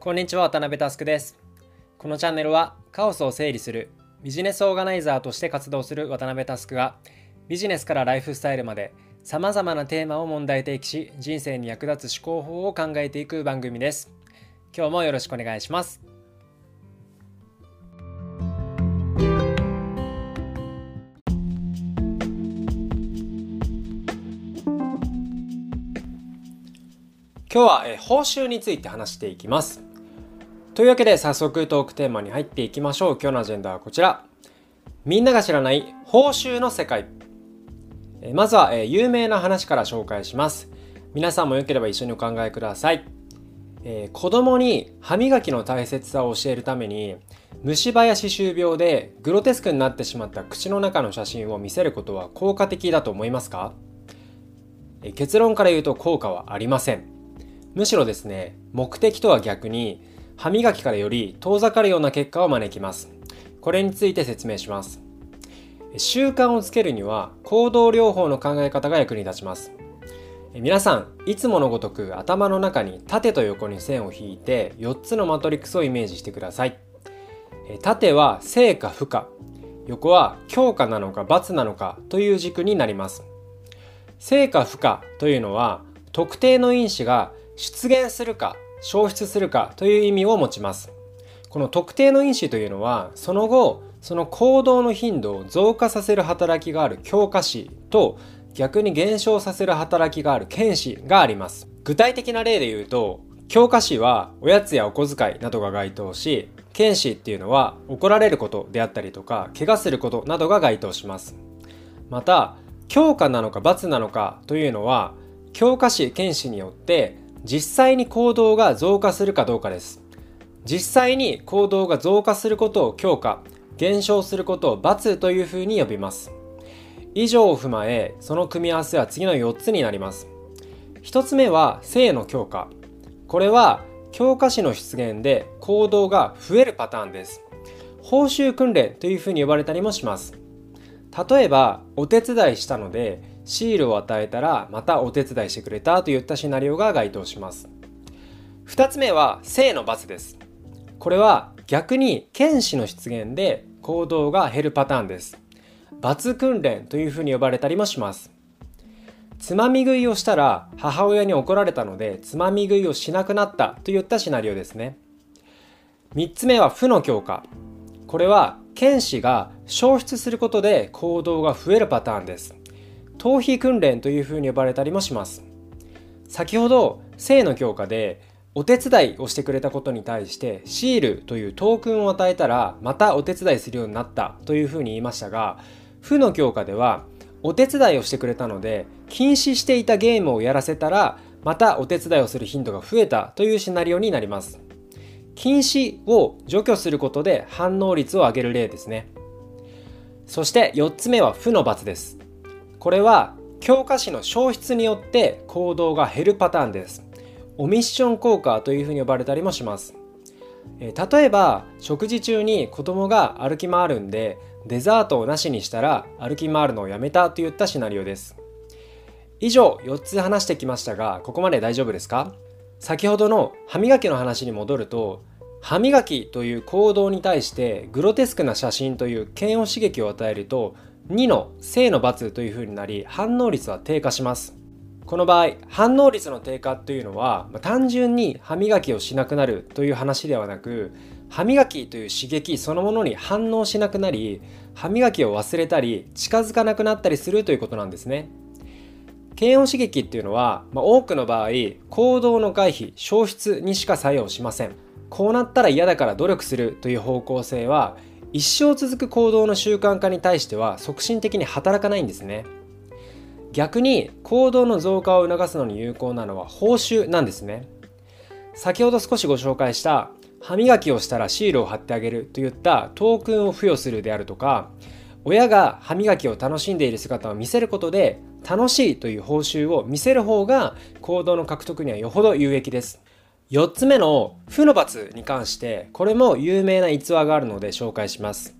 こんにちは渡辺佑です。このチャンネルはカオスを整理するビジネスオーガナイザーとして活動する渡辺佑がビジネスからライフスタイルまで様々なテーマを問題提起し人生に役立つ思考法を考えていく番組です。今日もよろしくお願いします。今日は、報酬について話していきます。というわけで早速トークテーマに入っていきましょう。今日のアジェンダはこちら。みんなが知らない報酬の世界。えまずは、え有名な話から紹介します。皆さんもよければ一緒にお考えください。えー、子供に歯磨きの大切さを教えるために虫歯や歯周病でグロテスクになってしまった口の中の写真を見せることは効果的だと思いますか、え結論から言うと効果はありません。むしろですね、目的とは逆に、歯磨きからより遠ざかるような結果を招きます。これについて説明します。習慣をつけるには行動療法の考え方が役に立ちます。皆さん、いつものごとく頭の中に縦と横に線を引いて4つのマトリックスをイメージしてください。縦は正か負か、横は強化なのか罰なのかという軸になります。正か負かというのは特定の因子が出現するか消失するかという意味を持ちます。この特定の因子というのはその後その行動の頻度を増加させる働きがある強化子と逆に減少させる働きがある検子があります。具体的な例で言うと強化子はおやつやお小遣いなどが該当し検子っていうのは怒られることであったりとか怪我することなどが該当します。また強化なのか罰なのかというのは強化子検子によって実際に行動が増加するかどうかです。実際に行動が増加することを強化、減少することを罰というふうに呼びます。以上を踏まえ、その組み合わせは次の4つになります。1つ目は性の強化。これは強化詞の出現で行動が増えるパターンです。報酬訓練というふうに呼ばれたりもします。例えば、お手伝いしたので、シールを与えたらまたお手伝いしてくれたといったシナリオが該当します。2つ目は性の罰です。これは逆に剣士の出現で行動が減るパターンです。罰訓練というふうに呼ばれたりもします。つまみ食いをしたら母親に怒られたのでつまみ食いをしなくなったといったシナリオですね。3つ目は負の強化。これは剣士が消失することで行動が増えるパターンです。逃避訓練というふうに呼ばれたりもします。先ほど性の強化でお手伝いをしてくれたことに対してシールというトークンを与えたらまたお手伝いするようになったというふうに言いましたが負の強化ではお手伝いをしてくれたので禁止していたゲームをやらせたらまたお手伝いをする頻度が増えたというシナリオになります。禁止を除去することで反応率を上げる例ですね。そして4つ目は負の罰です。これは強化詞の消失によって行動が減るパターンです。オミッション効果というふうに呼ばれたりもします。例えば食事中に子供が歩き回るんでデザートをなしにしたら歩き回るのをやめたといったシナリオです。以上4つ話してきましたがここまで大丈夫ですか？先ほどの歯磨きの話に戻ると歯磨きという行動に対してグロテスクな写真という嫌悪刺激を与えると2の正の罰というふうになり反応率は低下します。この場合反応率の低下というのは、まあ、単純に歯磨きをしなくなるという話ではなく歯磨きという刺激そのものに反応しなくなり歯磨きを忘れたり近づかなくなったりするということなんですね。検温刺激っていうのは、まあ、多くの場合行動の回避消失にしか作用しません。こうなったら嫌だから努力するという方向性は一生続く行動の習慣化に対しては促進的に働かないんですね。逆に行動の増加を促すのに有効なのは報酬なんですね。先ほど少しご紹介した歯磨きをしたらシールを貼ってあげるといったトークンを付与するであるとか親が歯磨きを楽しんでいる姿を見せることで楽しいという報酬を見せる方が行動の獲得にはよほど有益です。4つ目の負の罰に関してこれも有名な逸話があるので紹介します。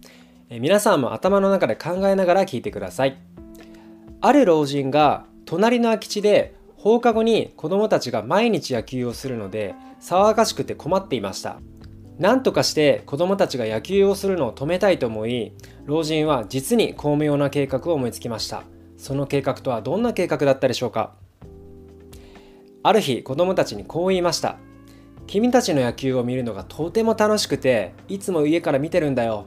皆さんも頭の中で考えながら聞いてください。ある老人が隣の空き地で放課後に子供たちが毎日野球をするので騒がしくて困っていました。何とかして子供たちが野球をするのを止めたいと思い老人は実に巧妙な計画を思いつきました。その計画とはどんな計画だったでしょうか。ある日子供たちにこう言いました。君たちの野球を見るのがとても楽しくていつも家から見てるんだよ。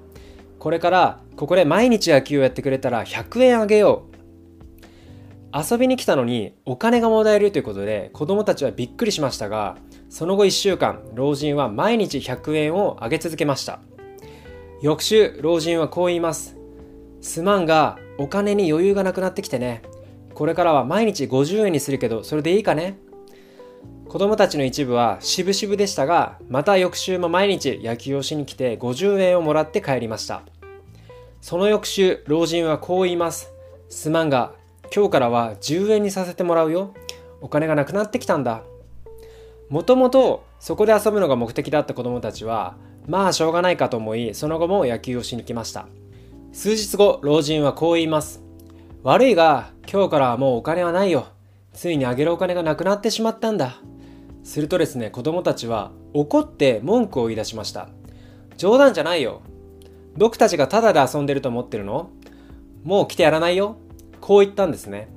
これからここで毎日野球をやってくれたら100円あげよう。遊びに来たのにお金がもらえるということで子供たちはびっくりしましたがその後1週間老人は毎日100円をあげ続けました。翌週老人はこう言います。すまんがお金に余裕がなくなってきてね。これからは毎日50円にするけどそれでいいかね？子供たちの一部は渋々でしたがまた翌週も毎日野球をしに来て50円をもらって帰りました。その翌週老人はこう言います。すまんが今日からは10円にさせてもらうよ。お金がなくなってきたんだ。もともとそこで遊ぶのが目的だった子供たちはまあしょうがないかと思いその後も野球をしに来ました。数日後老人はこう言います。悪いが今日からはもうお金はないよ。ついにあげるお金がなくなってしまったんだ。するとですね子供たちは怒って文句を言い出しました。冗談じゃないよ。僕たちがタダで遊んでると思ってるの？もう来てやらないよ。こう言ったんですね。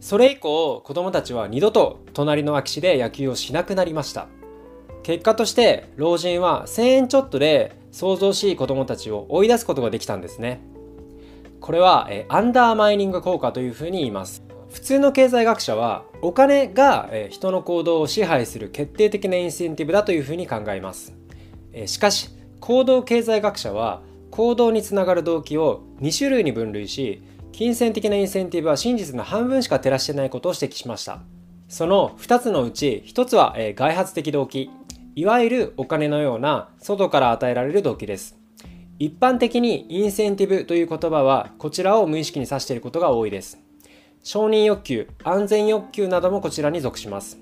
それ以降子供たちは二度と隣の空き地で野球をしなくなりました。結果として老人は1000円ちょっとで想像しい子供たちを追い出すことができたんですね。これはえアンダーマイニング効果というふうに言います。普通の経済学者はお金が人の行動を支配する決定的なインセンティブだというふうに考えます。しかし行動経済学者は行動につながる動機を2種類に分類し金銭的なインセンティブは真実の半分しか照らしてないことを指摘しました。その2つのうち1つは、外発的動機。いわゆるお金のような外から与えられる動機です。一般的にインセンティブという言葉はこちらを無意識に指していることが多いです。承認欲求安全欲求などもこちらに属します。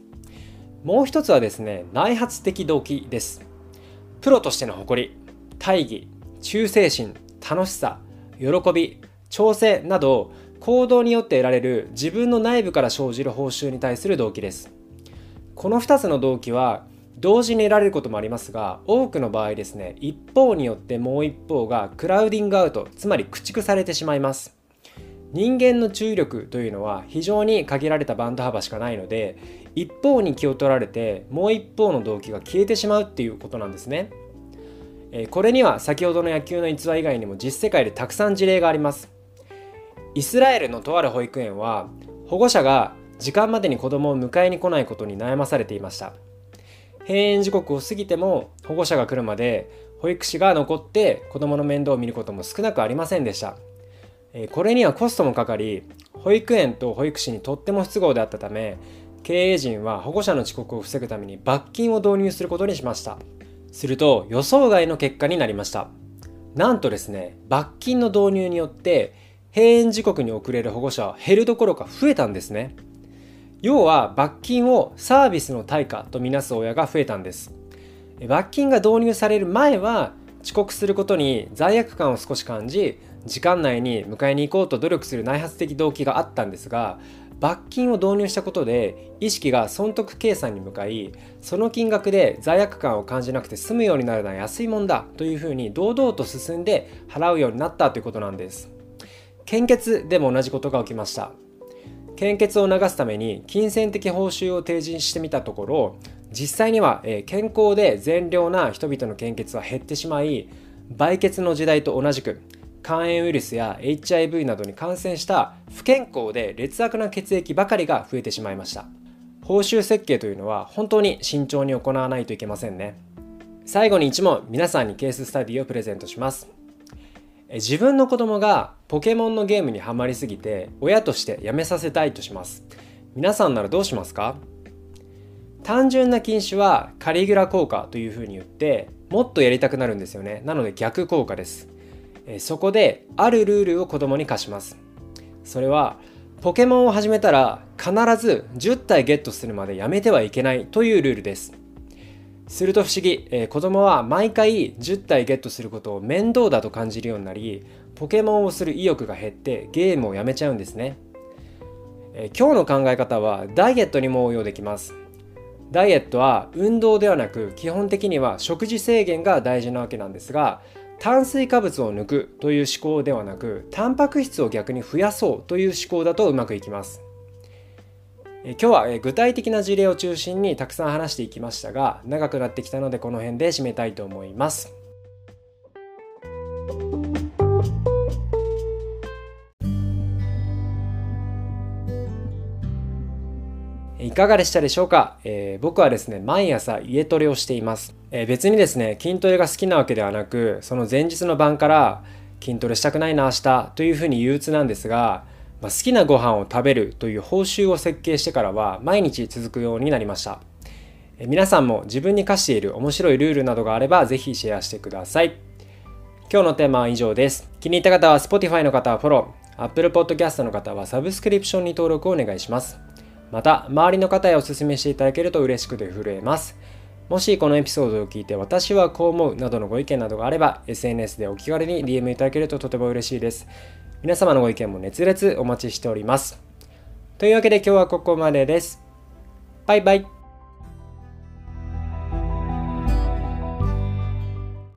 もう一つはですね内発的動機です。プロとしての誇り大義忠誠心楽しさ喜び調整など行動によって得られる自分の内部から生じる報酬に対する動機です。この2つの動機は同時に得られることもありますが多くの場合ですね一方によってもう一方がクラウディングアウトつまり駆逐されてしまいます。人間の注意力というのは非常に限られたバンド幅しかないので一方に気を取られてもう一方の動機が消えてしまうっていうことなんですね。これには先ほどの野球の逸話以外にも実世界でたくさん事例があります。イスラエルのとある保育園は保護者が時間までに子供を迎えに来ないことに悩まされていました。閉園時刻を過ぎても保護者が来るまで保育士が残って子供の面倒を見ることも少なくありませんでした。これにはコストもかかり保育園と保育士にとっても不都合であったため経営陣は保護者の遅刻を防ぐために罰金を導入することにしました。すると予想外の結果になりました。なんとですね罰金の導入によって閉園時刻に遅れる保護者は減るどころか増えたんですね。要は罰金をサービスの対価とみなす親が増えたんです。罰金が導入される前は遅刻することに罪悪感を少し感じ時間内に迎えに行こうと努力する内発的動機があったんですが罰金を導入したことで意識が損得計算に向かいその金額で罪悪感を感じなくて済むようになるのは安いもんだというふうに堂々と進んで払うようになったということなんです。献血でも同じことが起きました。献血を流すために金銭的報酬を提示してみたところ実際には健康で善良な人々の献血は減ってしまい売血の時代と同じく肝炎ウイルスや HIV などに感染した不健康で劣悪な血液ばかりが増えてしまいました。報酬設計というのは本当に慎重に行わないといけませんね。最後に1問皆さんにケーススタディをプレゼントします。自分の子供がポケモンのゲームにはまりすぎて親としてやめさせたいとします。皆さんならどうしますか？単純な禁止はカリギュラ効果というふうに言ってもっとやりたくなるんですよね。なので逆効果です。そこであるルールを子供に課します。それはポケモンを始めたら必ず10体ゲットするまでやめてはいけないというルールです。すると不思議、えー、子供は毎回10体ゲットすることを面倒だと感じるようになりポケモンをする意欲が減ってゲームをやめちゃうんですね。え今日の考え方はダイエットにも応用できます。ダイエットは運動ではなく基本的には食事制限が大事なわけなんですが炭水化物を抜くという思考ではなくタンパク質を逆に増やそうという思考だとうまくいきます。今日は具体的な事例を中心にたくさん話していきましたが長くなってきたのでこの辺で締めたいと思います。かがでしたでしょうか、えー、僕はですね、毎朝家トレをしています、えー、別にですね、筋トレが好きなわけではなく、その前日の晩から筋トレしたくないな明日というふうに憂鬱なんですが、まあ、好きなご飯を食べるという報酬を設計してからは毎日続くようになりました。えー、皆さんも自分に課している面白いルールなどがあればぜひシェアしてください。今日のテーマは以上です。気に入った方は Spotify の方はフォロー、Apple Podcast の方はサブスクリプションに登録をお願いします。また、周りの方へお勧めしていただけると嬉しくて震えます。もしこのエピソードを聞いて私はこう思うなどのご意見などがあれば SNS でお気軽に DM いただけるととても嬉しいです。皆様のご意見も熱烈お待ちしております。というわけで今日はここまでです。バイバイ。